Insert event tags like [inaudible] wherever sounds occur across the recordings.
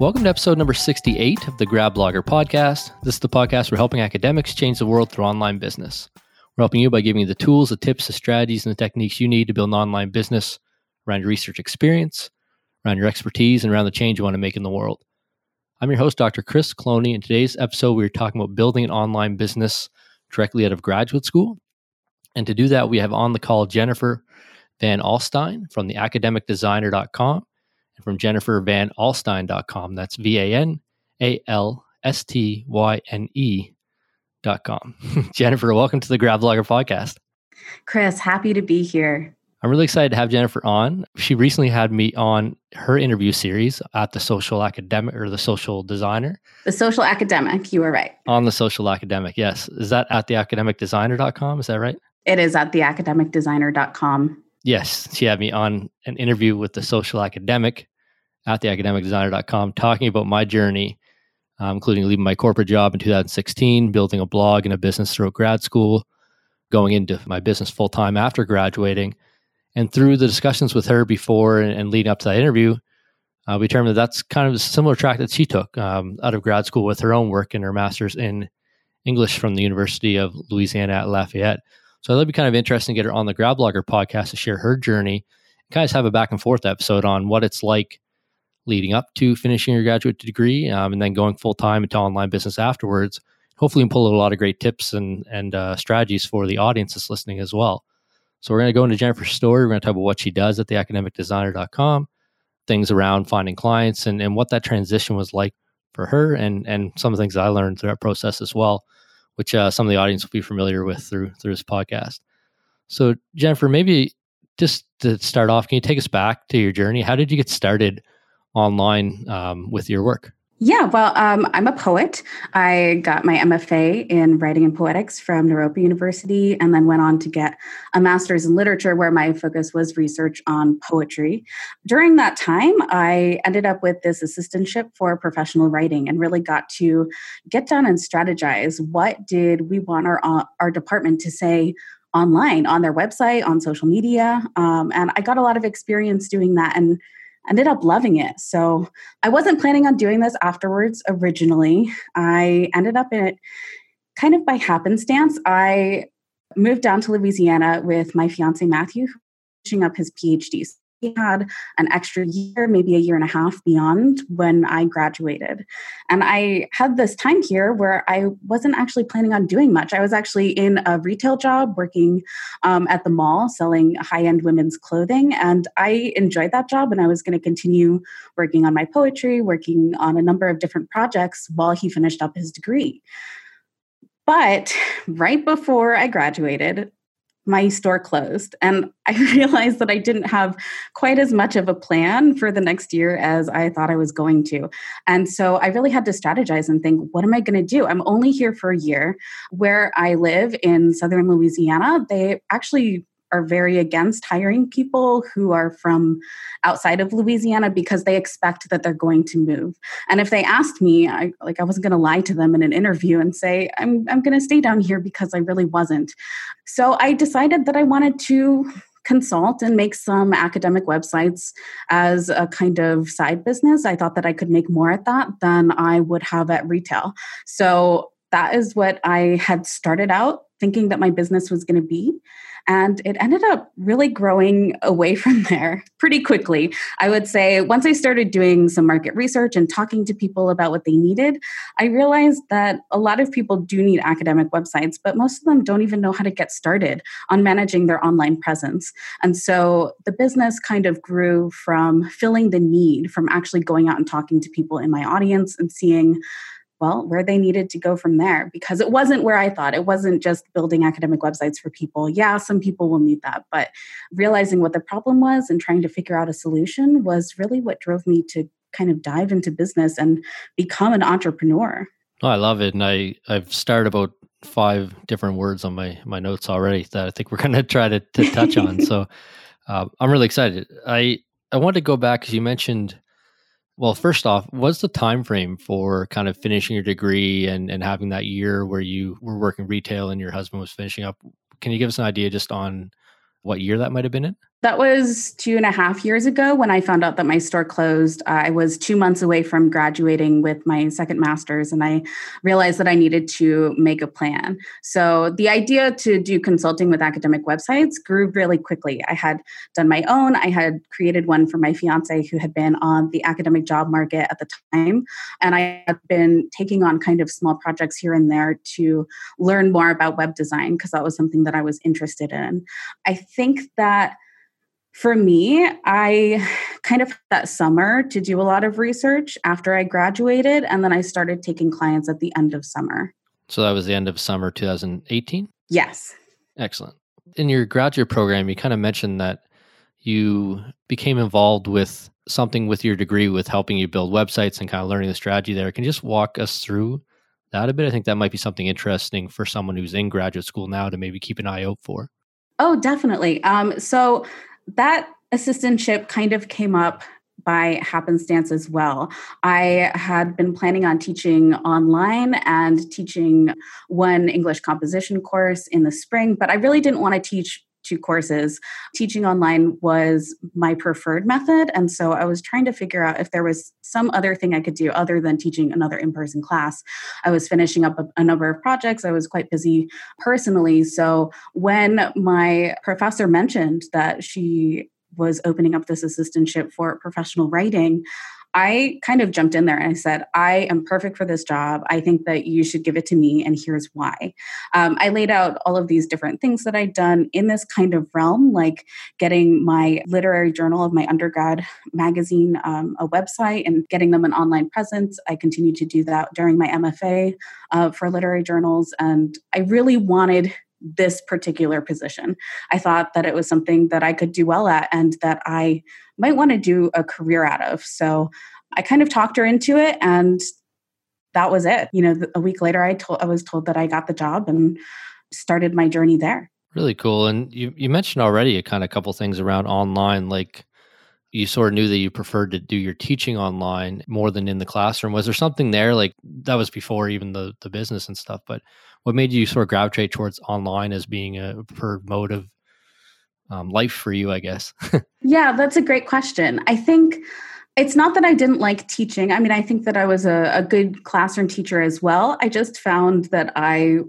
Welcome to episode number 68 of the Grad Blogger podcast. This is the podcast where helping academics change the world through online business. We're helping you by giving you the tools, the tips, the strategies, and the techniques you need to build an online business around your research experience, around your expertise, and around the change you want to make in the world. I'm your host, Dr. Chris Cloney. In today's episode, we are talking about building an online business directly out of graduate school. And to do that, we have on the call Jennifer Van Alstyne from the academicdesigner.com from Jennifer Van jennifervanalstyne.com. That's V A N A L S T Y N E dot com. [laughs] Jennifer, welcome to the Grad Blogger podcast. Chris, happy to be here. I'm really excited to have Jennifer on. She recently had me on her interview series at the Social Academic or the Social Designer. The Social Academic, you were right. On the Social Academic, yes. Is that at the academicdesigner.com? Is that right? It is at the academicdesigner.com. Yes, she had me on an interview with the Social Academic at the academicdesigner.com talking about my journey, um, including leaving my corporate job in 2016, building a blog and a business throughout grad school, going into my business full time after graduating. And through the discussions with her before and, and leading up to that interview, uh, we determined that that's kind of a similar track that she took um, out of grad school with her own work and her master's in English from the University of Louisiana at Lafayette. So that'd be kind of interesting to get her on the Grad Blogger podcast to share her journey, kind of have a back and forth episode on what it's like leading up to finishing your graduate degree um, and then going full time into online business afterwards. Hopefully, pull a lot of great tips and and uh, strategies for the audience that's listening as well. So we're going to go into Jennifer's story. We're going to talk about what she does at the academicdesigner.com, things around finding clients, and and what that transition was like for her, and and some of the things I learned through that process as well, which uh, some of the audience will be familiar with through through this podcast. So Jennifer, maybe just to start off, can you take us back to your journey? How did you get started online um, with your work? Yeah, well, um, I'm a poet. I got my MFA in writing and poetics from Naropa University and then went on to get a master's in literature where my focus was research on poetry. During that time, I ended up with this assistantship for professional writing and really got to get down and strategize what did we want our, uh, our department to say online on their website, on social media. Um, and I got a lot of experience doing that and ended up loving it. So I wasn't planning on doing this afterwards originally. I ended up in it kind of by happenstance. I moved down to Louisiana with my fiance Matthew, finishing up his PhD he had an extra year, maybe a year and a half beyond when I graduated. And I had this time here where I wasn't actually planning on doing much. I was actually in a retail job working um, at the mall selling high end women's clothing. And I enjoyed that job and I was going to continue working on my poetry, working on a number of different projects while he finished up his degree. But right before I graduated, my store closed. And i [laughs] realized that i didn't have quite as much of a plan for the next year as i thought i was going to. And so i really had to strategize and think what am i going to do? I'm only here for a year. Where i live in southern louisiana they actually are very against hiring people who are from outside of Louisiana because they expect that they're going to move. And if they asked me, I like I wasn't going to lie to them in an interview and say I'm I'm going to stay down here because I really wasn't. So I decided that I wanted to consult and make some academic websites as a kind of side business. I thought that I could make more at that than I would have at retail. So that is what I had started out thinking that my business was going to be. And it ended up really growing away from [laughs] there pretty quickly. I would say once I started doing some market research and talking to people about what they needed, I realized that a lot of people do need academic websites, but most of them don't even know how to get started on managing their online presence. And so the business kind of grew from filling the need from actually going out and talking to people in my audience and seeing well, where they needed to go from there because it wasn't where I thought. It wasn't just building academic websites for people. Yeah, some people will need that, but realizing what the problem was and trying to figure out a solution was really what drove me to kind of dive into business and become an entrepreneur. Oh, I love it. And I, I've started about five different words on my, my notes already that I think we're [laughs] going to try to, to touch on. So [laughs] uh, I'm really excited. I, I want to go back because you mentioned well, first off, what's the time frame for kind of finishing your degree and, and having that year where you were working retail and your husband was finishing up? Can you give us an idea just on what year that might have been in? That was two and a half years ago when I found out that my store closed. I was two months away from graduating with my second master's, and I realized that I needed to make a plan. So, the idea to do consulting with academic websites grew really quickly. I had done my own, I had created one for my fiance who had been on the academic job market at the time. And I had been taking on kind of small projects here and there to learn more about web design because that was something that I was interested in. I think that for me, I kind of that summer to do a lot of research after I graduated, and then I started taking clients at the end of summer. So that was the end of summer 2018? Yes. Excellent. In your graduate program, you kind of mentioned that you became involved with something with your degree with helping you build websites and kind of learning the strategy there. Can you just walk us through that a bit? I think that might be something interesting for someone who's in graduate school now to maybe keep an eye out for. Oh, definitely. Um, so that assistantship kind of came up by happenstance as well. I had been planning on teaching online and teaching one English composition course in the spring, but I really didn't want to teach two courses. Teaching online was my preferred method. And so I was trying to figure out if there was some other thing I could do other than teaching another in person class. I was finishing up a, a, number of projects. I was quite busy personally. So when my professor mentioned that she was opening up this assistantship for professional writing, I kind of jumped in there and I said, I am perfect for this job. I think that you should give it to me, and here's why. Um, I laid out all of these different things that I'd done in this kind of realm, like getting my literary journal of my undergrad magazine um, a website and getting them an online presence. I continued to do that during my MFA uh, for literary journals. And I really wanted this particular position. I thought that it was something that I could do well at and that I might want to do a career out of. So I kind of talked her into it and that was it. You know, a week later I told I was told that I got the job and started my journey there. Really cool. And you you mentioned already a kind of couple things around online like you sort of knew that you preferred to do your teaching online more than in the classroom. Was there something there like that was before even the the business and stuff, but what made you sort of gravitate towards online as being a preferred mode of um, life for you, I guess? [laughs] yeah, that's a great question. I think it's not that I didn't like teaching. I mean, I think that I was a, a good classroom teacher as well. I just found that I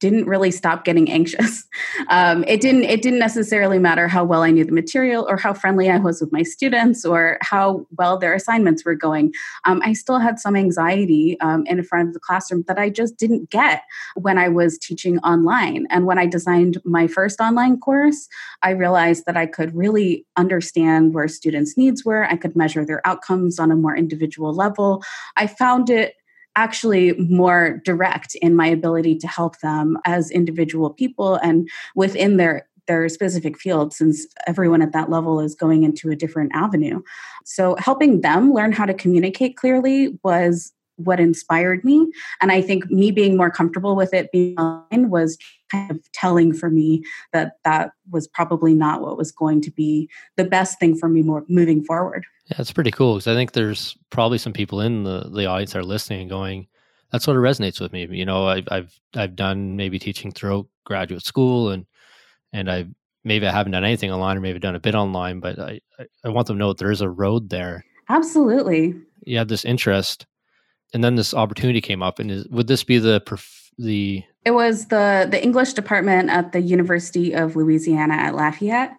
didn't really stop getting anxious. [laughs] Um, it didn't. It didn't necessarily matter how well I knew the material, or how friendly I was with my students, or how well their assignments were going. Um, I still had some anxiety um, in front of the classroom that I just didn't get when I was teaching online. And when I designed my first online course, I realized that I could really understand where students' needs were. I could measure their outcomes on a more individual level. I found it actually more direct in my ability to help them as individual people and within their their specific field since everyone at that level is going into a different avenue. So helping them learn how to communicate clearly was what inspired me and I think me being more comfortable with it being online was kind of telling for me that that was probably not what was going to be the best thing for me more moving forward. Yeah, it's pretty cool because I think there's probably some people in the the audience that are listening and going, "That's what it resonates with me." You know, I've I've I've done maybe teaching throughout graduate school, and and I maybe I haven't done anything online, or maybe done a bit online, but I I want them to know that there is a road there. Absolutely. You have this interest, and then this opportunity came up, and is, would this be the the it was the the English department at the University of Louisiana at Lafayette.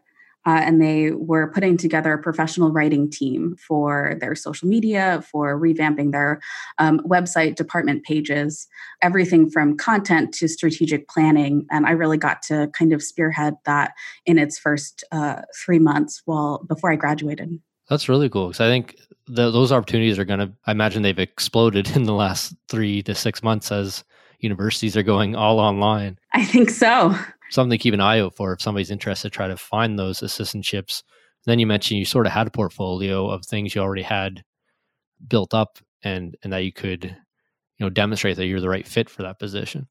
Uh, and they were putting together a professional writing team for their social media, for revamping their um, website department pages, everything from content to strategic planning. And I really got to kind of spearhead that in its first uh, three months while before I graduated. That's really cool because I think the, those opportunities are going to. I imagine they've exploded [laughs] in the last three to six months as universities are going all online. I think so. Something to keep an eye out for if somebody's interested, try to find those assistantships. Then you mentioned you sort of had a portfolio of things you already had built up and and that you could, you know, demonstrate that you're the right fit for that position.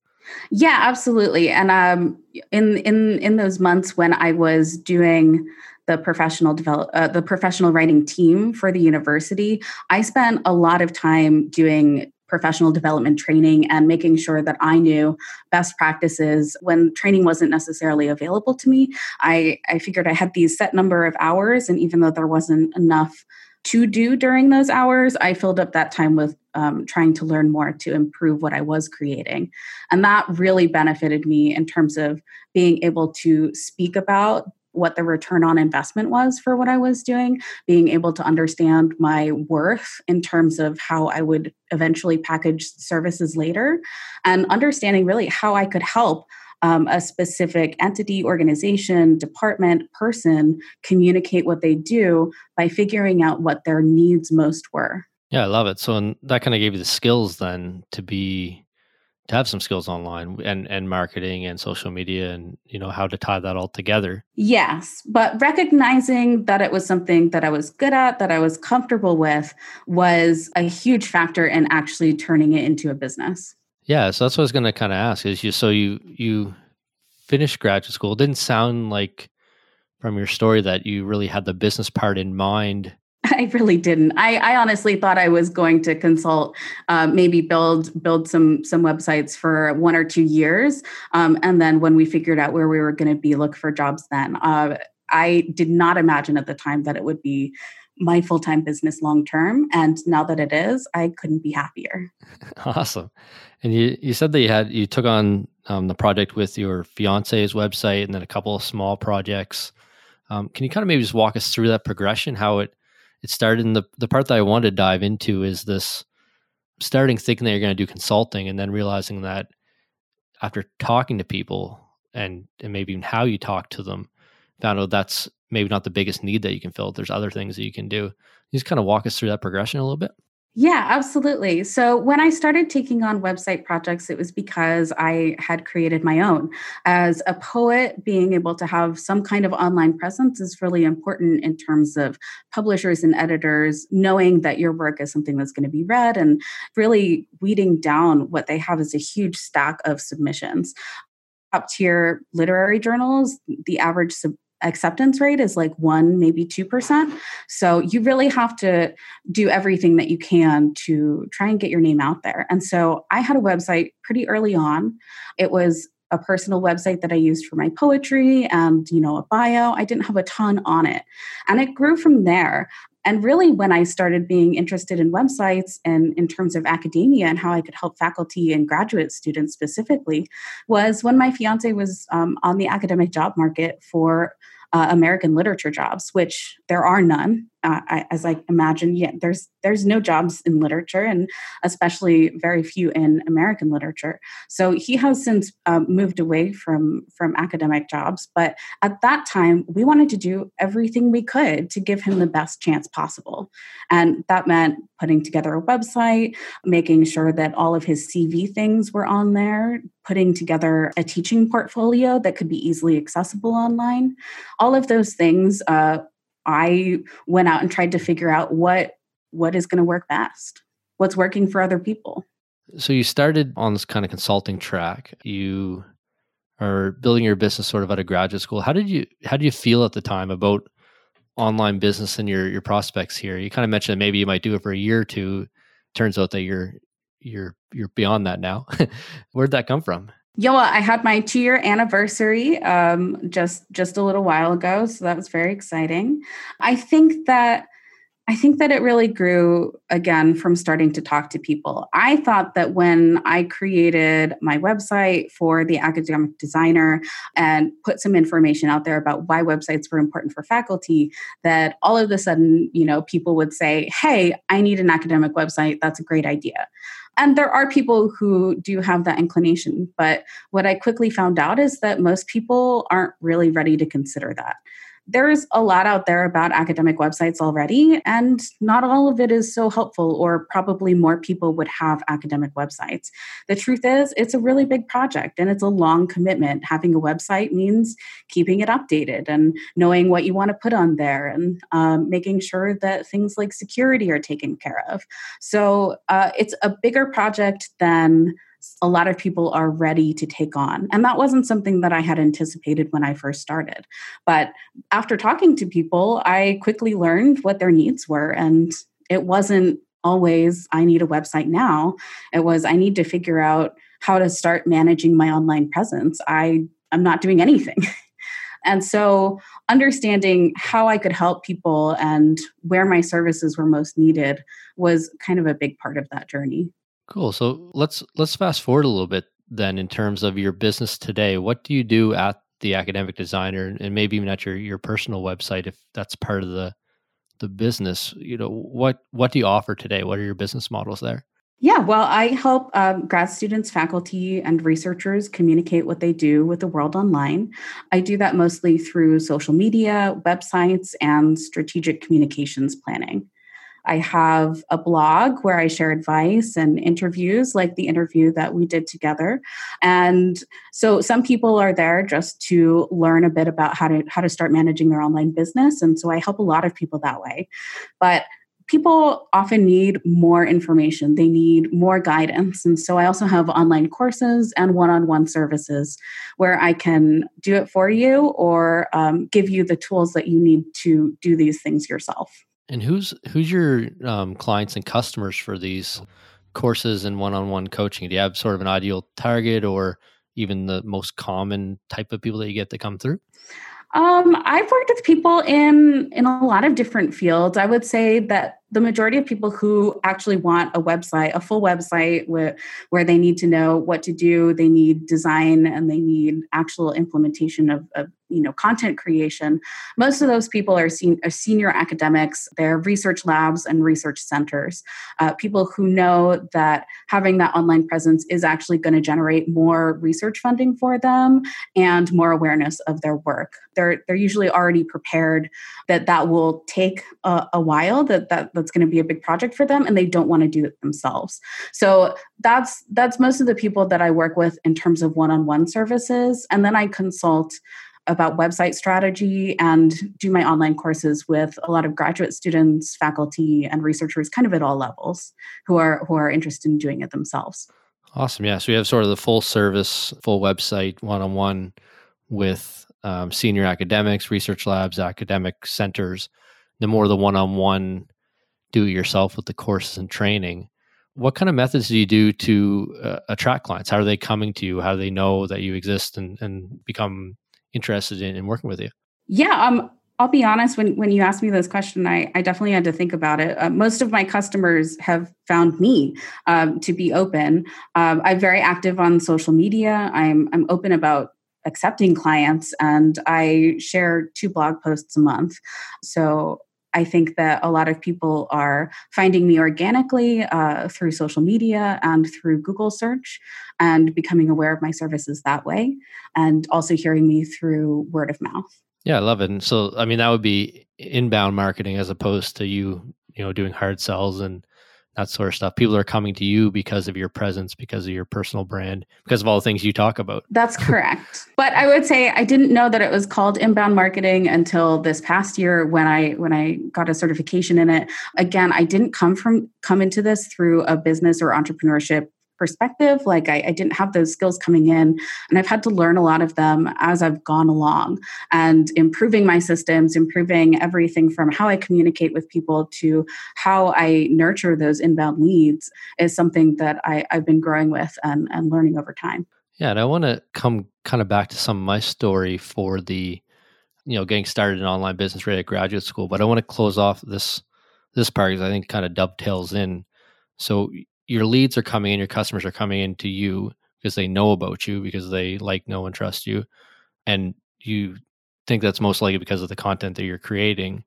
Yeah, absolutely. And um, in in in those months when I was doing the professional develop uh, the professional writing team for the university, I spent a lot of time doing professional development training and making sure that I knew best practices when training wasn't necessarily available to me. I, I figured I had these set number of hours, and even though there wasn't enough to do during those hours, I filled up that time with um, trying to learn more to improve what I was creating. And that really benefited me in terms of being able to speak about what the return on investment was for what I was doing, being able to understand my worth in terms of how I would eventually package services later, and understanding really how I could help um, a specific entity, organization, department, person communicate what they do by figuring out what their needs most were. Yeah, I love it. So that kind of gave you the skills then to be to have some skills online and and marketing and social media and you know how to tie that all together. Yes, but recognizing that it was something that I was good at, that I was comfortable with was a huge factor in actually turning it into a business. Yeah, so that's what I was going to kind of ask is you so you you finished graduate school. It didn't sound like from your story that you really had the business part in mind. [laughs] I really didn't. I, I honestly thought I was going to consult, uh, maybe build build some some websites for one or two years, um, and then when we figured out where we were going to be, look for jobs. Then uh, I did not imagine at the time that it would be my full time business long term. And now that it is, I couldn't be happier. [laughs] Awesome. And you, you said that you had you took on um, the project with your fiance's website and then a couple of small projects. Um, can you kind of maybe just walk us through that progression, how it it started? And the the part that I wanted to dive into is this starting thinking that you're going to do consulting and then realizing that after talking to people and and maybe even how you talk to them, found out that's maybe not the biggest need that you can fill. There's other things that you can do. You just kind of walk us through that progression a little bit. Yeah, absolutely. So when I started taking on website projects, it was because I had created my own. As a poet, being able to have some kind of online presence is really important in terms of publishers and editors knowing that your work is something that's going to be read and really weeding down what they have is a huge stack of submissions top tier literary journals, the average sub- acceptance rate is like one, maybe 2%. So you really have to do everything that you can to try and get your name out there. And so I had a website pretty early on. It was a personal website that I used for my poetry and, you know, a bio. I didn't have a ton on it. And it grew from there. And really, when I started being interested in websites and in terms of academia and how I could help faculty and graduate students specifically, was when my fiance was um, on the academic job market for uh, American literature jobs, which there are none. Uh, I, as I imagine, yeah, there's there's no jobs in literature, and especially very few in American literature. So he has since um, moved away from from academic jobs. But at that time, we wanted to do everything we could to give him the best chance possible, and that meant putting together a website, making sure that all of his CV things were on there, putting together a teaching portfolio that could be easily accessible online. All of those things. Uh, I went out and tried to figure out what what is going to work best. What's working for other people. So you started on this kind of consulting track. You are building your business sort of at a graduate school. How did you how did you feel at the time about online business and your your prospects here? You kind of mentioned that maybe you might do it for a year or two. Turns out that you're you're you're beyond that now. [laughs] Where'd that come from? Yeah, well, I had my two year anniversary um, just just a little while ago, so that was very exciting. I think that I think that it really grew again from starting to talk to people. I thought that when I created my website for the academic designer and put some information out there about why websites were important for faculty, that all of a sudden, you know, people would say, "Hey, I need an academic website. That's a great idea." And there are people who do have that inclination. But what I quickly found out is that most people aren't really ready to consider that there's a lot out there about academic websites already, and not all of it is so helpful, or probably more people would have academic websites. The truth is, it's a really big project and it's a long commitment. Having a website means keeping it updated and knowing what you want to put on there and um, making sure that things like security are taken care of. So uh, it's a bigger project than a lot of people are ready to take on. And that wasn't something that I had anticipated when I first started. But after talking to people, I quickly learned what their needs were. And it wasn't always, I need a website now. It was, I need to figure out how to start managing my online presence. I am not doing anything. [laughs] And so, understanding how I could help people and where my services were most needed was kind of a big part of that journey. Cool. So let's let's fast forward a little bit then in terms of your business today. What do you do at the academic designer and maybe even at your your personal website if that's part of the the business? You know, what what do you offer today? What are your business models there? Yeah, well, I help um, grad students, faculty, and researchers communicate what they do with the world online. I do that mostly through social media, websites, and strategic communications planning. I have a blog where I share advice and interviews, like the interview that we did together. And so some people are there just to learn a bit about how to how to start managing their online business. And so I help a lot of people that way. But people often need more information they need more guidance and so i also have online courses and one-on-one services where i can do it for you or um, give you the tools that you need to do these things yourself and who's who's your um, clients and customers for these courses and one-on-one coaching do you have sort of an ideal target or even the most common type of people that you get to come through um, I've worked with people in in a lot of different fields. I would say that the majority of people who actually want a website, a full website where, where they need to know what to do, they need design and they need actual implementation of, of you know content creation most of those people are, sen- are senior academics. They're research labs and research centers uh, people who know that having that online presence is actually going to generate more research funding for them and more awareness of their work. They're they're usually already prepared that that will take a, a while that, that that's going to be a big project for them and they don't want to do it themselves so that's that's most of the people that i work with in terms of one-on-one services and then i consult about website strategy and do my online courses with a lot of graduate students, faculty, and researchers, kind of at all levels, who are who are interested in doing it themselves. Awesome. Yeah. So we have sort of the full service, full website, one on one with um, senior academics, research labs, academic centers. The more the one on one do it yourself with the courses and training. What kind of methods do you do to uh, attract clients? How are they coming to you? How do they know that you exist and, and become interested in, in working with you? Yeah, um, I'll be honest. When when you asked me this question, I, I definitely had to think about it. Uh, most of my customers have found me um, to be open. Um, I'm very active on social media. I'm I'm open about accepting clients, and I share two blog posts a month. So I think that a lot of people are finding me organically uh, through social media and through Google search and becoming aware of my services that way, and also hearing me through word of mouth. Yeah, I love it. And so, I mean, that would be inbound marketing as opposed to you, you know, doing hard sells and that sort of stuff. People are coming to you because of your presence, because of your personal brand, because of all the things you talk about. [laughs] That's correct. but I would say I didn't know that it was called inbound marketing until this past year when I when I got a certification in it. Again, I didn't come from come into this through a business or entrepreneurship perspective. Like I, I, didn't have those skills coming in, and I've had to learn a lot of them as I've gone along and improving my systems, improving everything from how I communicate with people to how I nurture those inbound leads is something that I, I've been growing with and, and learning over time. Yeah, and I want to come kind of back to some of my story for the, you know, getting started in online business right at graduate school. But I want to close off this this part because I think kind of dovetails in. So your leads are coming in, your customers are coming in to you because they know about you, because they like, know, and trust you. And you think that's most likely because of the content that you're creating.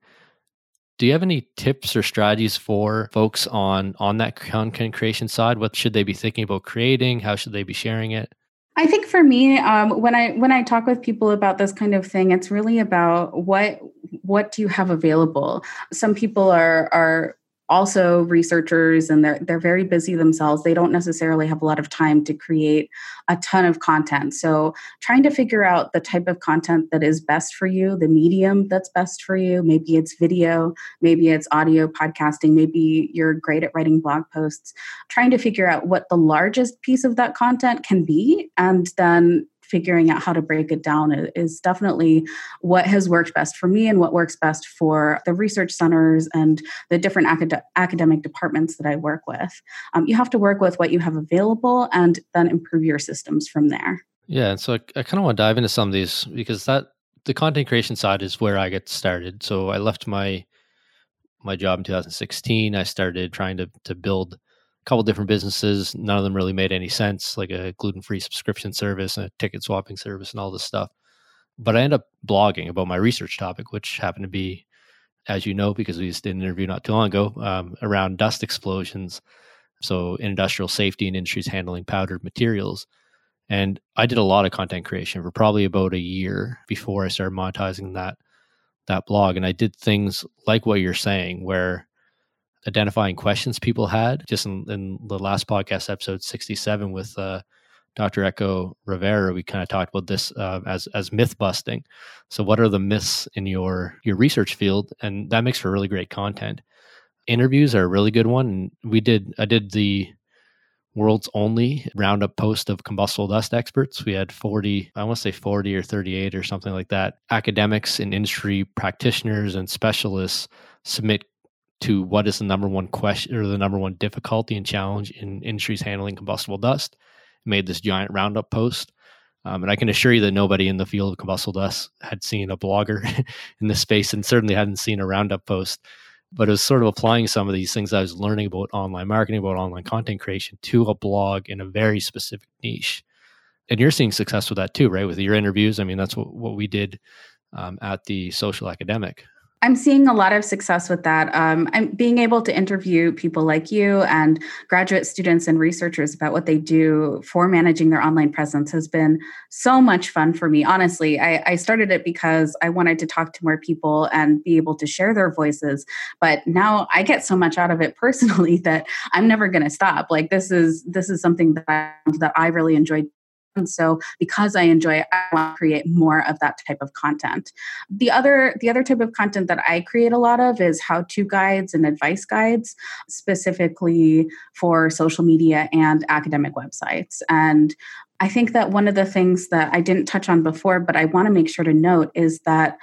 Do you have any tips or strategies for folks on on that content creation side? What should they be thinking about creating? How should they be sharing it? I think for me, um, when I when I talk with people about this kind of thing, it's really about what what do you have available. Some people are are also researchers and they're they're very busy themselves. They don't necessarily have a lot of time to create a ton of content. So trying to figure out the type of content that is best for you the medium that's best for you maybe it's video maybe it's audio podcasting maybe you're great at writing blog posts trying to figure out what the largest piece of that content can be and then figuring out how to break it down is definitely what has worked best for me and what works best for the research centers and the different acad- academic departments that I work with. Um, you have to work with what you have available and then improve your systems from there. Yeah, and so I, I kind of want to dive into some of these because that the content creation side is where I get started. So I left my my job in 2016. I started trying to to build couple different businesses. None of them really made any sense, like a gluten free subscription service and a ticket swapping service and all this stuff. But I end up blogging about my research topic, which happened to be, as you know, because we just did an interview not too long ago um, around dust explosions. So industrial safety and industries handling powdered materials. And I did a lot of content creation for probably about a year before I started monetizing that that blog. And I did things like what you're saying, where identifying questions people had. Just in, in the last podcast, episode 67, with uh, Dr. Echo Rivera, we kind of talked about this uh, as as myth busting. So, what are the myths in your your research field? And that makes for really great content. Interviews are a really good one. And we did I did the world's only roundup post of combustible dust experts. We had 40, I want to say 40 or 38 or something like that, academics and industry practitioners and specialists submit to what is the number one question or the number one difficulty and challenge in industries handling combustible dust. Made this giant roundup post. Um, and I can assure you that nobody in the field of combustible dust had seen a blogger [laughs] in this space and certainly hadn't seen a roundup post but it was sort of applying some of these things I was learning about online marketing, about online content creation to a blog in a very specific niche. And you're seeing success with that too, right? With your interviews. I mean, that's what, what we did um, at the social academic. I'm seeing a lot of success with that. Um, I'm being able to interview people like you and graduate students and researchers about what they do for managing their online presence has been so much fun for me. Honestly, I, I started it because I wanted to talk to more people and be able to share their voices. But now I get so much out of it [laughs] personally that I'm never going to stop. Like this is this is something that I, that I really enjoy and so because I enjoy it, I want to create more of that type of content. The other the other type of content that I create a lot of is how-to guides and advice guides, specifically for social media and academic websites. And I think that one of the things that I didn't touch on before, but I want to make sure to note is that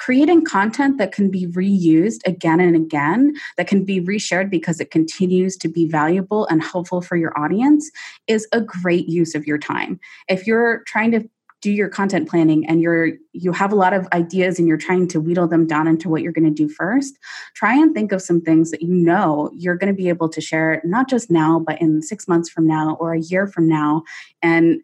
creating content that can be reused again and again, that can be reshared because it continues to be valuable and helpful for your audience is a great use of your time. If you're trying to do your content planning and you're you have a lot of ideas and you're trying to wheedle them down into what you're going to do first try and think of some things that you know you're going to be able to share not just now but in 6 months from now or a year from now and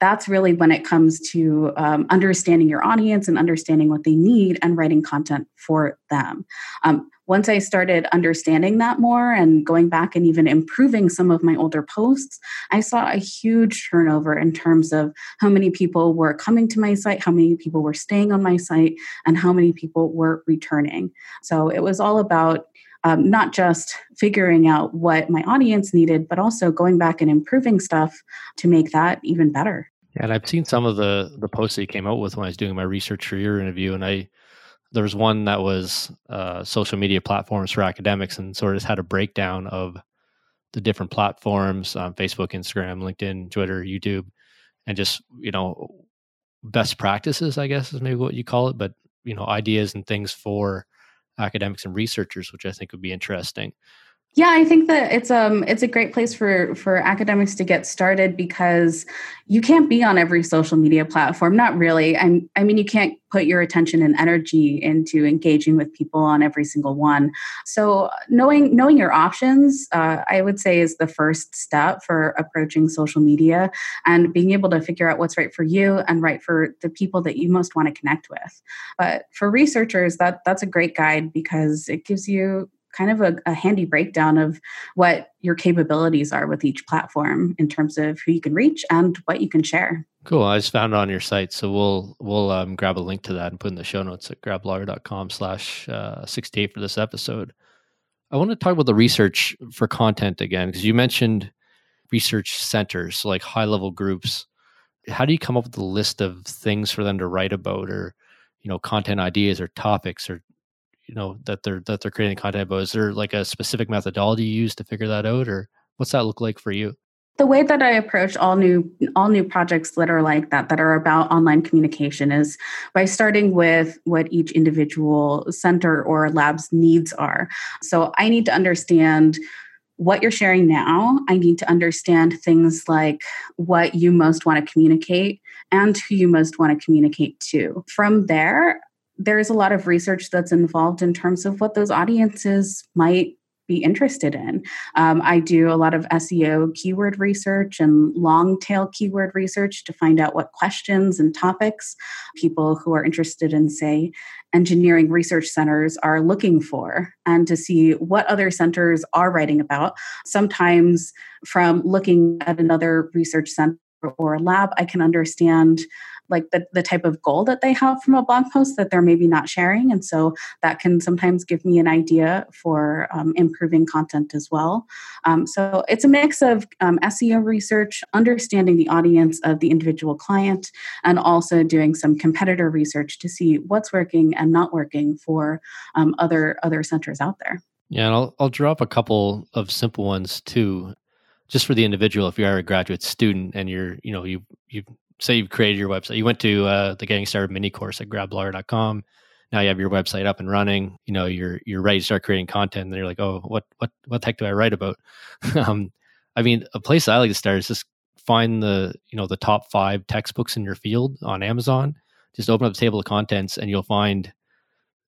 that's really when it comes to um, understanding your audience and understanding what they need and writing content for them. Um, once I started understanding that more and going back and even improving some of my older posts, I saw a huge turnover in terms of how many people were coming to my site, how many people were staying on my site, and how many people were returning. So it was all about um, not just figuring out what my audience needed, but also going back and improving stuff to make that even better. Yeah, and I've seen some of the the posts that you came out with when I was doing my research for your interview, and I there was one that was uh, social media platforms for academics, and sort of had a breakdown of the different platforms: um, Facebook, Instagram, LinkedIn, Twitter, YouTube, and just you know best practices, I guess is maybe what you call it, but you know ideas and things for academics and researchers, which I think would be interesting. Yeah, I think that it's um it's a great place for for academics to get started because you can't be on every social media platform. Not really. I I mean you can't put your attention and energy into engaging with people on every single one. So knowing knowing your options, uh, I would say, is the first step for approaching social media and being able to figure out what's right for you and right for the people that you most want to connect with. But for researchers, that that's a great guide because it gives you kind of a, a, handy breakdown of what your capabilities are with each platform in terms of who you can reach and what you can share. Cool. I just found it on your site. So we'll we'll um, grab a link to that and put in the show notes at gradblogger.com slash uh, 68 for this episode. I want to talk about the research for content again, because you mentioned research centers, so like high level groups. How do you come up with a list of things for them to write about or, you know, content ideas or topics or you know that they're that they're creating content but is there like a specific methodology you use to figure that out or what's that look like for you? The way that i approach all new all new projects that are like that that are about online communication is by starting with what each individual center or lab's needs are. So i need to understand what you're sharing now. I need to understand things like what you most want to communicate and who you most want to communicate to. From there there's a lot of research that's involved in terms of what those audiences might be interested in. Um, I do a lot of SEO keyword research and long tail keyword research to find out what questions and topics people who are interested in, say, engineering research centers are looking for and to see what other centers are writing about. Sometimes, from looking at another research center or lab, I can understand like the, the type of goal that they have from a blog post that they're maybe not sharing. And so that can sometimes give me an idea for um, improving content as well. Um, so it's a mix of um, SEO research, understanding the audience of the individual client, and also doing some competitor research to see what's working and not working for um, other other centers out there. Yeah, and I'll I'll drop a couple of simple ones too just for the individual if you are a graduate student and you're you know you you say you've created your website, you went to uh, the Getting Started mini course at gradblogger.com. Now you have your website up and running. You know you're you're ready to start creating content. And you're like, oh, what what what the heck do I write about? [laughs] um, I mean, a place I like to start is just find the you know the top five textbooks in your field on Amazon. Just open up the table of contents, and you'll find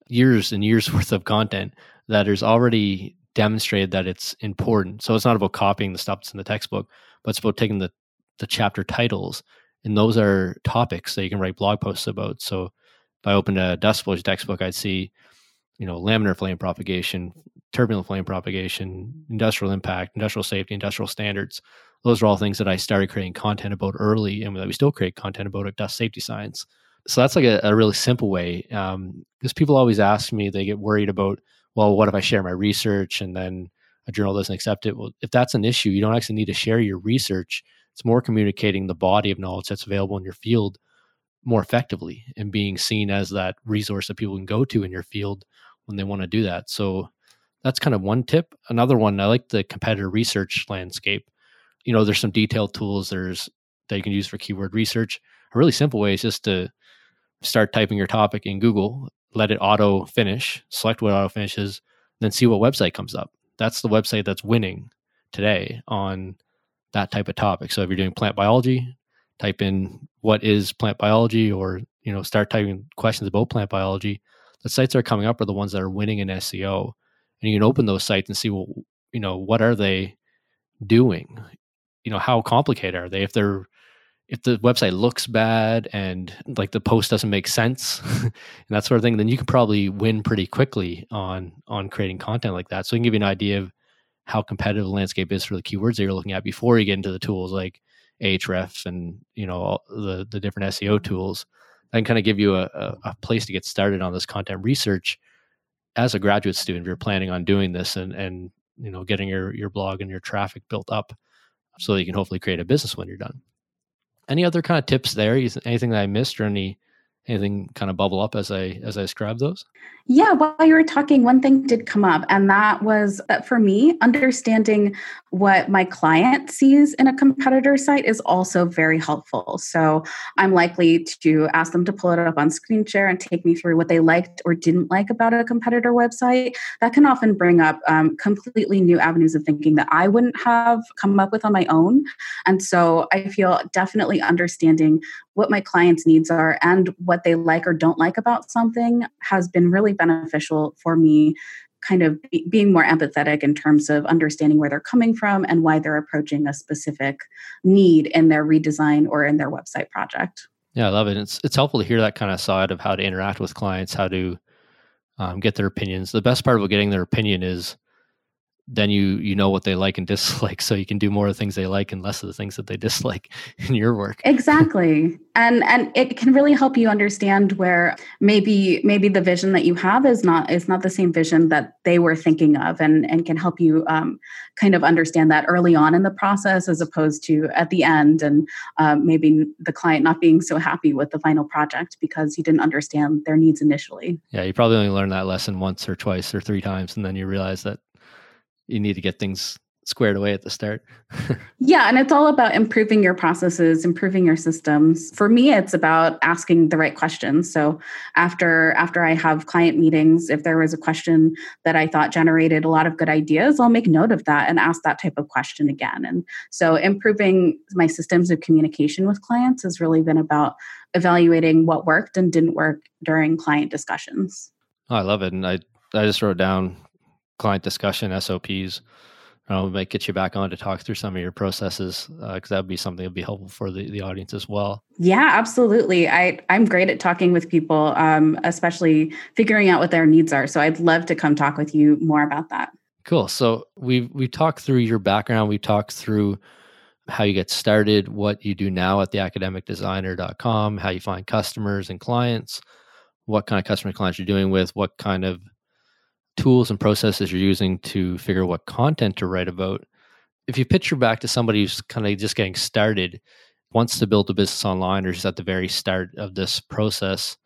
years and years [laughs] worth of content that is already demonstrated that it's important. So it's not about copying the stuff that's in the textbook, but it's about taking the the chapter titles and those are topics that you can write blog posts about. So if I opened a dust textbook, I'd see, you know, laminar flame propagation, turbulent flame propagation, industrial impact, industrial safety, industrial standards. Those are all things that I started creating content about early, and that we still create content about at Dust Safety Science. So that's like a, a really simple way. Because um, people always ask me, they get worried about, well, what if I share my research and then a journal doesn't accept it? Well, if that's an issue, you don't actually need to share your research it's more communicating the body of knowledge that's available in your field more effectively and being seen as that resource that people can go to in your field when they want to do that. So that's kind of one tip. Another one, I like the competitor research landscape. You know, there's some detailed tools there's that you can use for keyword research. A really simple way is just to start typing your topic in Google, let it auto finish, select what auto finishes, then see what website comes up. That's the website that's winning today on that type of topic. So if you're doing plant biology, type in what is plant biology or you know start typing questions about plant biology. The sites that are coming up are the ones that are winning in SEO. And you can open those sites and see well, you know, what are they doing? You know, how complicated are they? If they're if the website looks bad and like the post doesn't make sense [laughs] and that sort of thing, then you can probably win pretty quickly on on creating content like that. So I can give you an idea of how competitive the landscape is for the keywords that you're looking at before you get into the tools like Ahrefs and you know the the different SEO tools. and kind of give you a, a, place to get started on this content research as a graduate student. If you're planning on doing this and and you know getting your your blog and your traffic built up, so that you can hopefully create a business when you're done. Any other kind of tips there? Anything that I missed or any anything kind of bubble up as I as I describe those? Yeah, while you were talking, one thing did come up, and that was that for me, understanding what my client sees in a competitor site is also very helpful. So I'm likely to ask them to pull it up on screen share and take me through what they liked or didn't like about a competitor website. That can often bring up um, completely new avenues of thinking that I wouldn't have come up with on my own. And so I feel definitely understanding what my clients' needs are and what they like or don't like about something has been really beneficial for me kind of be, being more empathetic in terms of understanding where they're coming from and why they're approaching a specific need in their redesign or in their website project. Yeah, I love it. It's it's helpful to hear that kind of side of how to interact with clients, how to um, get their opinions. The best part about getting their opinion is then you you know what they like and [laughs] dislike so you can do more of the things they like and less of the things that they dislike [laughs] in your work. Exactly. And and it can really help you understand where maybe maybe the vision that you have is not is not the same vision that they were thinking of and and can help you um, kind of understand that early on in the process as opposed to at the end and um, maybe the client not being so happy with the final project because you didn't understand their needs initially. Yeah you probably only learned that lesson once or twice or three times and then you realize that you need to get things squared away at the start. [laughs] yeah, and it's all about improving your processes, improving your systems. For me, it's about asking the right questions. So after after I have client meetings, if there was a question that I thought generated a lot of good ideas, I'll make note of that and ask that type of question again. And so improving my systems of communication with clients has really been about evaluating what worked and didn't work during client discussions. Oh, I love it. And I I just wrote down client discussion SOPs know, might get you back on to talk through some of your processes because uh, that would be something that would be helpful for the, the audience as well. Yeah, absolutely. I, I'm great at talking with people, um, especially figuring out what their needs are. So I'd love to come talk with you more about that. Cool. So we've we talked through your background. We talked through how you get started, what you do now at the academicdesigner.com, how you find customers and clients, what kind of customer clients you're doing with, what kind of tools and processes you're using to figure what content to write about. If you picture back to somebody who's kind of just getting started, wants to build a business online or is at the very start of this process,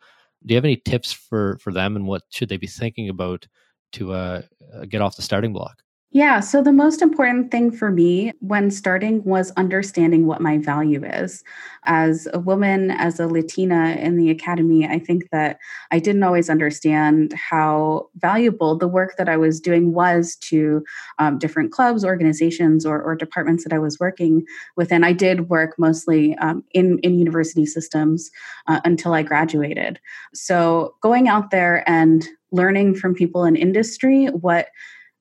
do you have any tips for for them and what should they be thinking about to uh, uh get off the starting block? Yeah. So the most important thing for me when starting was understanding what my value is. As a woman, as a Latina in the academy, I think that I didn't always understand how valuable the work that I was doing was to um, different clubs, organizations, or, or, departments that I was working within. I did work mostly um, in, in university systems uh, until I graduated. So going out there and learning from people in industry what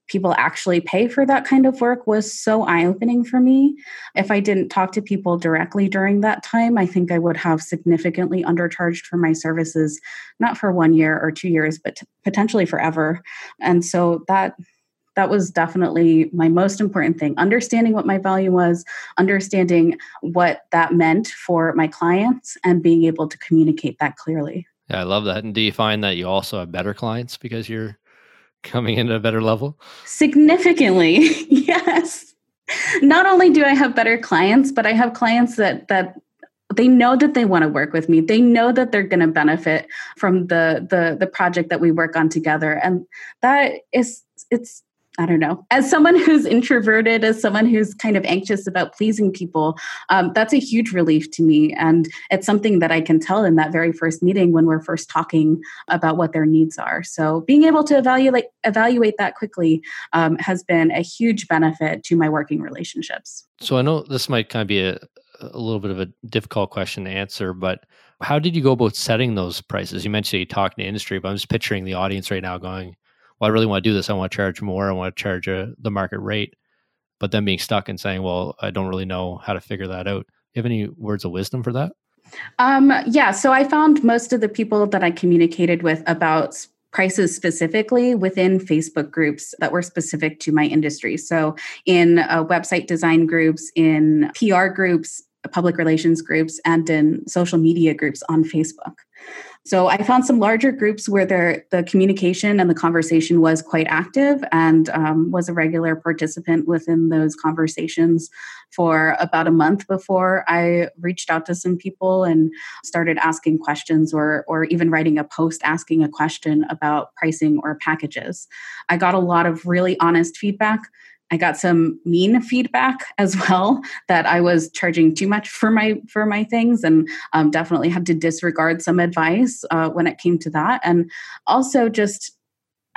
people actually pay for that kind of work was so eye opening for me. If I didn't talk to people directly during that time, I think I would have significantly undercharged for my services, not for one year or two years, but potentially forever. And so that that was definitely my most important thing understanding what my value was understanding what that meant for my clients and being able to communicate that clearly yeah i love that and do you find that you also have better clients because you're coming in at a better level? Significantly, [laughs] yes. Not only do I have better clients, but I have clients that that they know that they want to work with me. They know that they're going to benefit from the the the project that we work on together, and that is it's I don't know. As someone who's introverted, as someone who's kind of anxious about pleasing people, um, that's a huge relief to me. And it's something that I can tell in that very first meeting when we're first talking about what their needs are. So being able to evaluate evaluate that quickly um, has been a huge benefit to my working relationships. So I know this might kind of be a, a little bit of a difficult question to answer, but how did you go about setting those prices? You mentioned you talked to industry, but I'm just picturing the audience right now going, well, I really want to do this. I want to charge more. I want to charge a, the market rate. But then being stuck and saying, well, I don't really know how to figure that out. Do you have any words of wisdom for that? Um, yeah. So I found most of the people that I communicated with about prices specifically within Facebook groups that were specific to my industry. So in uh, website design groups, in PR groups, public relations groups, and in social media groups on Facebook. So I found some larger groups where the communication and the conversation was quite active and um, was a regular participant within those conversations for about a month before I reached out to some people and started asking questions or, or even writing a post asking a question about pricing or packages. I got a lot of really honest feedback I got some mean feedback as [laughs] well that I was charging too much for my for my things, and um, definitely had to disregard some advice uh, when it came to that. And also just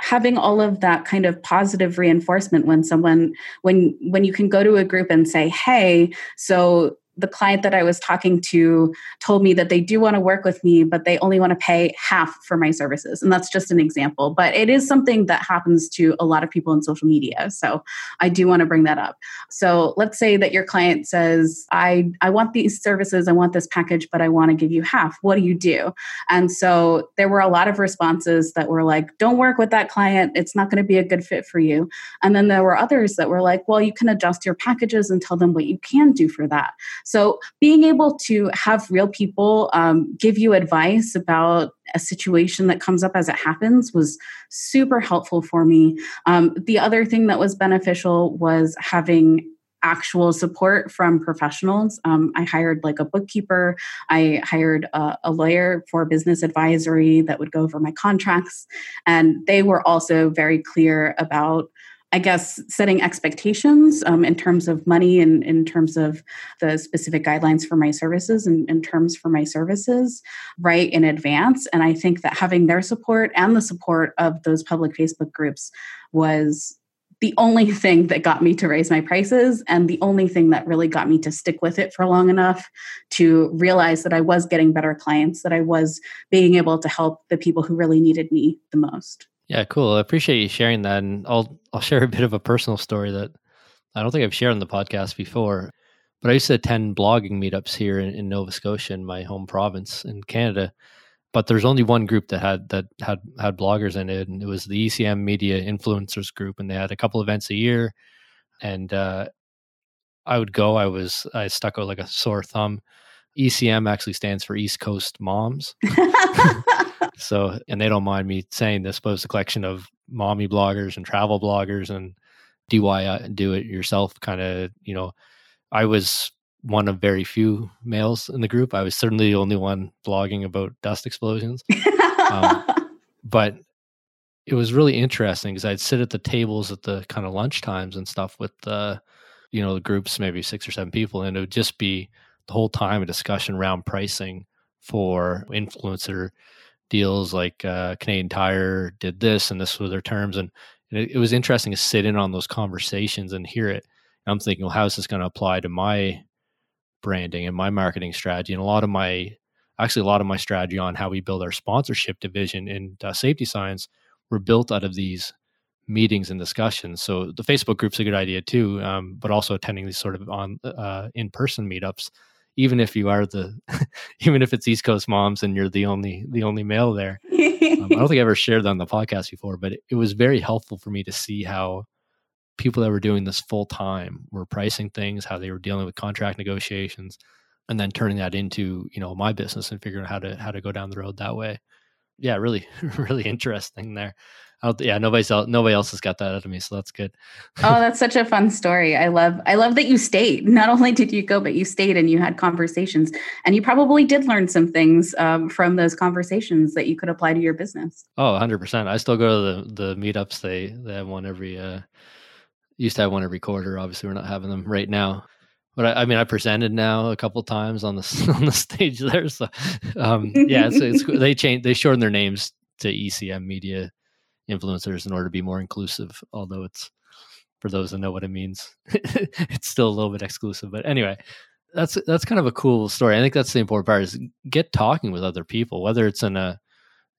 having all of that kind of positive reinforcement when someone when when you can go to a group and say, "Hey, so the client that I was talking to told me that they do want to work with me, but they only want to pay half for my services. And that's just an example. But it is something that happens to a lot of people in social media. So I do want to bring that up. So let's say that your client says, I, I want these services, I want this package, but I want to give you half. What do you do? And so there were a lot of responses that were like, don't work with that client. It's not going to be a good fit for you. And then there were others that were like, well, you can adjust your packages and tell them what you can do for that. So being able to have real people um, give you advice about a situation that comes up as it happens was super helpful for me. Um, the other thing that was beneficial was having actual support from professionals. Um, I hired like a bookkeeper, I hired a, a, lawyer for business advisory that would go over my contracts. And they were also very clear about I guess setting expectations um, in terms of money and in terms of the specific guidelines for my services and, and terms for my services right in advance. And I think that having their support and the support of those public Facebook groups was the only [laughs] thing that got me to raise my prices and the only thing that really got me to stick with it for long enough to realize that I was getting better clients, that I was being able to help the people who really needed me the most. Yeah, cool. I appreciate you sharing that. And I'll I'll share a bit of a personal story that I don't think I've shared on the podcast before. But I used to attend blogging meetups here in, in Nova Scotia, in my home province in Canada. But there's only one group that had that had had bloggers in it, and it was the ECM Media Influencers Group, and they had a couple events a year. And uh, I would go. I was I stuck out like a sore thumb. ECM actually stands for East Coast Moms. [laughs] [laughs] So, and they don't mind me saying this, but it's a collection of mommy bloggers and travel bloggers and DIY do it yourself kind of, you know, I was one of very few males in the group. I was certainly the only one blogging about dust explosions. um, [laughs] but it was really interesting because I'd sit at the tables at the kind of lunch times and stuff with the, you know, the groups, maybe six or seven people, and it would just be the whole time a discussion around pricing for influencer deals like uh, Canadian Tire did this and this were their terms. And, it, it, was interesting to sit in on those conversations and hear it. And I'm thinking, well, how is this going to apply to my branding and my marketing strategy? And a lot of my, actually, a lot of my strategy on how we build our sponsorship division in uh, safety science were built out of these meetings and discussions. So the Facebook group's a good idea too, um, but also attending these sort of on uh, in person meetups even if you are the [laughs] even if it's east coast moms and you're the only the only male there um, i don't think i ever shared that on the podcast before but it, it, was very helpful for me to see how people that were doing this full time were pricing things how they were dealing with contract negotiations and then turning that into you know my business and figuring out how to how to go down the road that way. Yeah really [laughs] really interesting there yeah, nobody else nobody else has got that out of me, so that's good. [laughs] oh, that's such a fun story. I love I love that you stayed. [laughs] Not only did you go, but you stayed and you had conversations, and you probably did learn some things um, from those conversations that you could apply to your business. Oh, 100 percent. I still go to the the meetups. They they have one every. uh Used to have one every quarter. Obviously, we're not having them right now but I, I, mean, I presented now a couple times on the [laughs] on the stage there. So, um, yeah, it's, it's they changed they shortened their names to ECM Media influencers in order to be more inclusive although it's for those that know what it means [laughs] it's still a little bit exclusive but anyway that's that's kind of a cool story. I think that's the important part is get talking with other people whether it's in a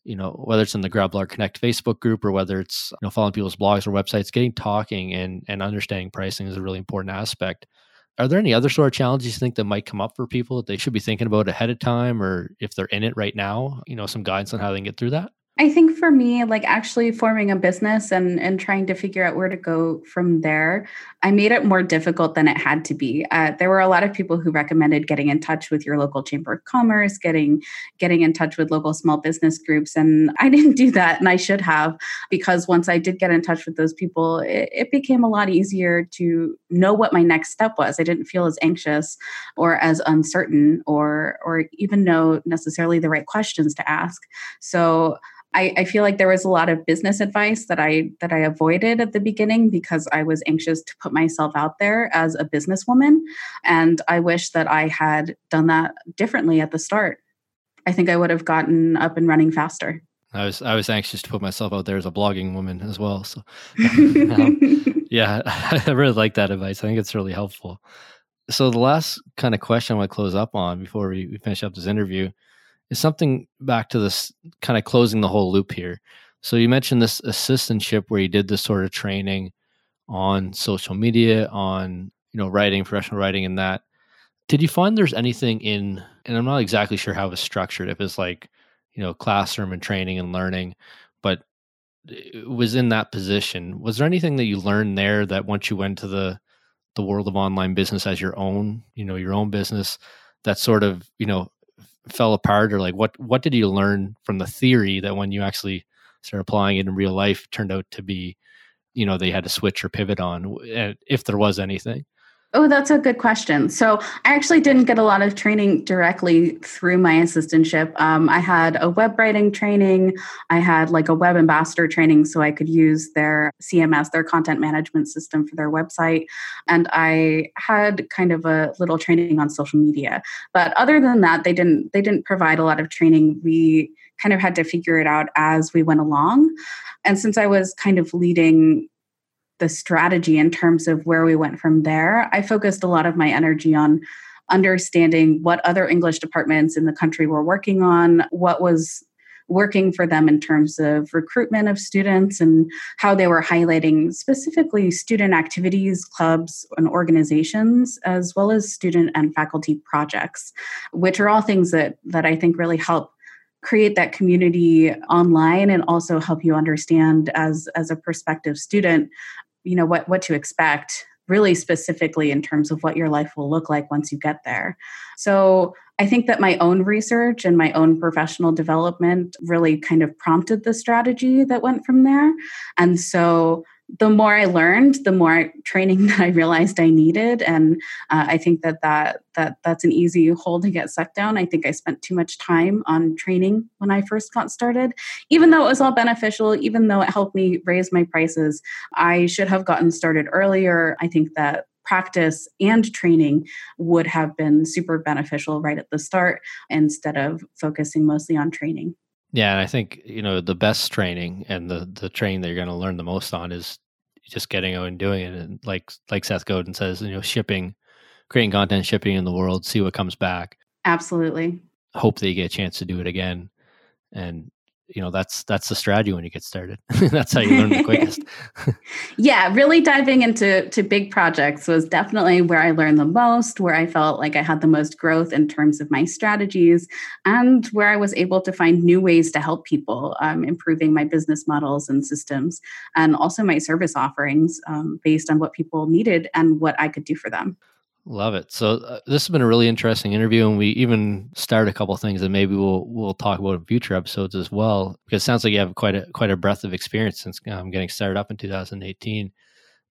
you know whether it's in the grabblog connect facebook group or whether it's you know following people's blogs or websites getting talking and and understanding pricing is a really important aspect. Are there any other sort of challenges you think that might come up for people that they should be thinking about ahead of time or if they're in it right now? You know some guidance on how they can get through that I think for me, like actually forming a business and and trying to figure out where to go from there, I made it more difficult than it had to be. Uh, there were a lot of people who recommended getting in touch with your local chamber of commerce, getting getting in touch with local small business groups, and [laughs] I didn't do that, and I should have because once I did get in touch with those people, it, it became a lot easier to know what my next step was. I didn't feel as anxious or as uncertain, or or even know necessarily the right questions to ask. So I, I, feel like there was a lot of business advice that I that I avoided at the beginning because I was anxious to put myself out there as a businesswoman, and I wish that I had done that differently at the start. I think I would have gotten up and running faster. I was I was anxious to put myself out there as a blogging woman as well. So, um, [laughs] [laughs] yeah, [laughs] I really like that advice. I think it's really helpful. So the last kind of question I want to close up on before we, we finish up this interview is something back to this kind of closing the whole loop here. So you mentioned this assistantship where you did this sort of training on social media, on you know writing, professional writing, and that. Did you find there's anything in, and I'm not exactly sure how it was structured, if it's like you know classroom and training and learning, but it was in that position. Was there anything that you learned there that once you went to the the world of online business as your own, you know, your own business, that sort of you know fell apart or like what what did you learn from the theory that when you actually started applying it in real life turned out to be you know they had to switch or pivot on if there was anything Oh, that's a good question. So, I actually didn't get a lot of training directly through my assistantship. Um, I had a web writing training, I had like a web ambassador training so I could use their CMS, their content management system for their website. And I had kind of a little training on social media. But other than that, they didn't they didn't provide a lot of training. We kind of had to figure it out as we went along. And since I was kind of leading the strategy in terms of where we went from there, I focused a lot of my energy on understanding what other English departments in the country were working on, what was working for them in terms of recruitment of students and how they were highlighting specifically student activities, clubs, and organizations, as well as student and faculty projects, which are all things that, that I think really help create that community online and also help you understand as as a prospective student you know what what to expect really specifically in terms of what your life will look like once you get there. So I think that my own research and my own professional development really kind of prompted the strategy that went from there. And so the more I learned, the more training [laughs] that I realized I needed, and uh, I think that that that that's an easy hole to get sucked down. I think I spent too much time on training when I first got started, even though it was all beneficial, even though it helped me raise my prices. I should have gotten started earlier. I think that practice and training would have been super beneficial right at the start instead of focusing mostly on training. Yeah, and I think you know the best training and the the training that you're going to learn the most on is just getting out and doing it. And like like Seth Godin says, you know, shipping, creating content, shipping in the world, see what comes back. Absolutely. Hope that you get a chance to do it again, and you know that's that's the strategy when you get started. [laughs] That's how you learn the [laughs] quickest. Yeah really diving into to big projects was definitely where i learned the most where i felt like i had the most growth in terms of my strategies and where i was able to find new ways to help people um, improving my business models and systems and also my service offerings um, based on what people needed and what i could do for them Love it. So uh, this has been a really interesting interview, and we even started a couple things that maybe we'll we'll talk about in future episodes as well. Because it sounds like you have quite a quite a breadth of experience since um, getting started up in 2018.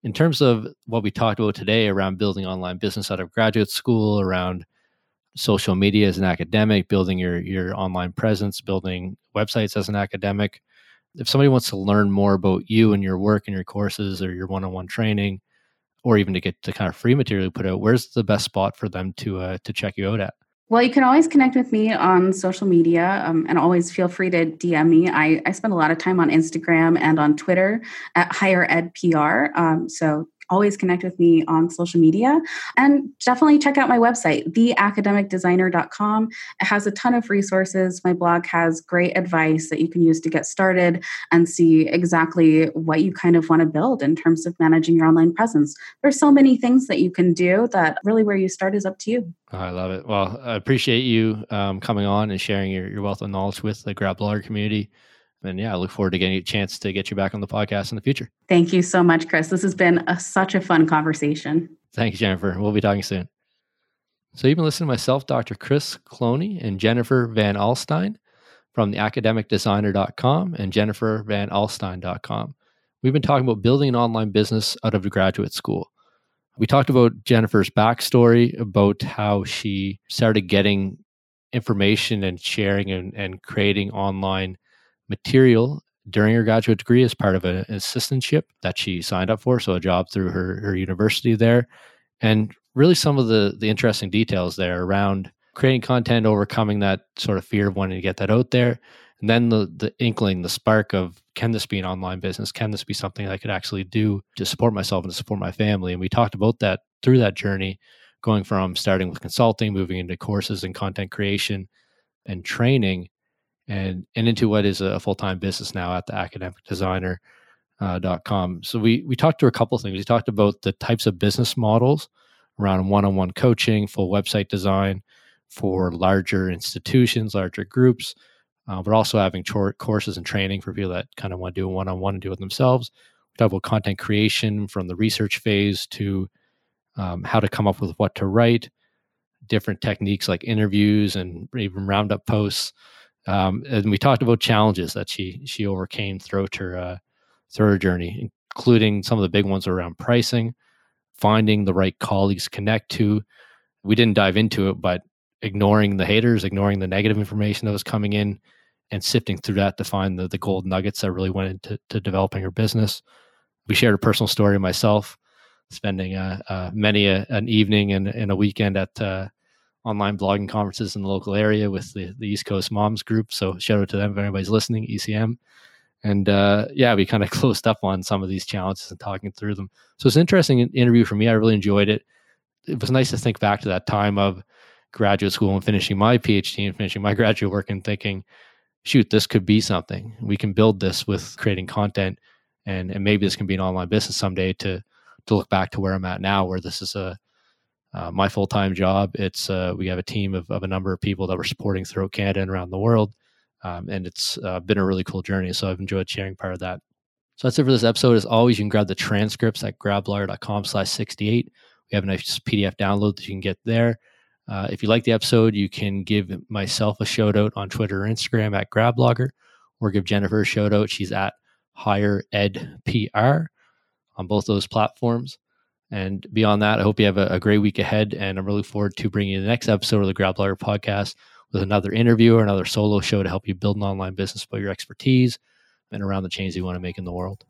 In terms of what we talked about today around building online business out of graduate school, around social media as an academic, building your your online presence, building websites as an academic. If somebody wants to learn more about you and your work and your courses or your one-on-one training, or even to get the kind of free material put out, where's the best spot for them to uh, to check you out at? Well, you can always connect with me on social media um, and always feel free to DM me. I, I spend a lot of time on Instagram and on Twitter at Higher Ed PR. Um, so always connect with me on social media and definitely check out my website, theacademicdesigner.com. It has a ton of resources. My blog has great advice that you can use to get started and see exactly what you kind of want to build in terms of managing your online presence. There's so many things that you can do that really where you start is up to you. Oh, I love it. Well, I appreciate you um, coming on and sharing your, your wealth of knowledge with the Grad Blogger community. And yeah, I look forward to getting a chance to get you back on the podcast in the future. Thank you so much, Chris. This has been a, such a fun conversation. Thank you, Jennifer. We'll be talking soon. So you've been listening to myself, Dr. Chris Cloney, and Jennifer Van Alstyne from the academicdesigner.com and jennifervanalstyne.com. We've been talking about building an online business out of graduate school. We talked about Jennifer's backstory, about how she started getting information and sharing and, and creating online material during her graduate degree as part of an assistantship that she signed up for, so a job through her, her university there. And really some of the the interesting details there around creating content, overcoming that sort of fear of wanting to get that out there. And then the the inkling, the spark of can this be an online business? Can this be something I could actually do to support myself and to support my family? And we talked about that through that journey, going from starting with consulting, moving into courses and content creation and training and and into what is a full-time business now at the academic designer uh, dot com. So we we talked through a couple things. We talked about the types of business models around one-on-one coaching, full website design for larger institutions, larger groups, uh, but also having short courses and training for people that kind of want to do a one-on-one and do it themselves. We talked about content creation from the research phase to um, how to come up with what to write, different techniques like interviews and even roundup posts. Um, and we talked about challenges that she she overcame throughout her uh, through her journey, including some of the big ones around pricing finding the right colleagues to connect to. We didn't dive into it, but ignoring the haters, ignoring the negative information that was coming in, and sifting through that to find the, the gold nuggets that really went into to developing her business. We shared a personal story myself, spending uh, uh, many a, an evening and, and, a weekend at uh, online blogging conferences in the local area with the, the East Coast Moms Group. So shout out to them if anybody's listening, ECM. And uh, yeah, we kind of [laughs] closed up on some of these challenges and talking through them. So it's an interesting interview for me. I really enjoyed it. It was nice to think back to that time of graduate school and finishing my PhD and finishing my [laughs] graduate work and thinking, shoot, this could be something. We can build this with creating content, and and maybe this can be an online business someday. To to look back to where I'm at now, where this is a uh, my full time job. It's uh, we have a team of, of a number of people that we're supporting throughout Canada and around the world, um, and it's uh, been a really cool journey. So I've enjoyed sharing part of that. So that's it for this episode. As always, you can grab the transcripts at gradblogger.com slash 68. We have a nice PDF download that you can get there. Uh, if you like the episode, you can give myself a shout out on Twitter or Instagram at gradblogger, or give Jennifer a shout out. She's at Higher Ed PR on both those platforms. And beyond that, I hope you have a, a, great week ahead. And I'm really forward to bringing you the next episode of the Grad Blogger podcast with another interview or another solo show to help you build an online business by your expertise and around the change you want to make in the world.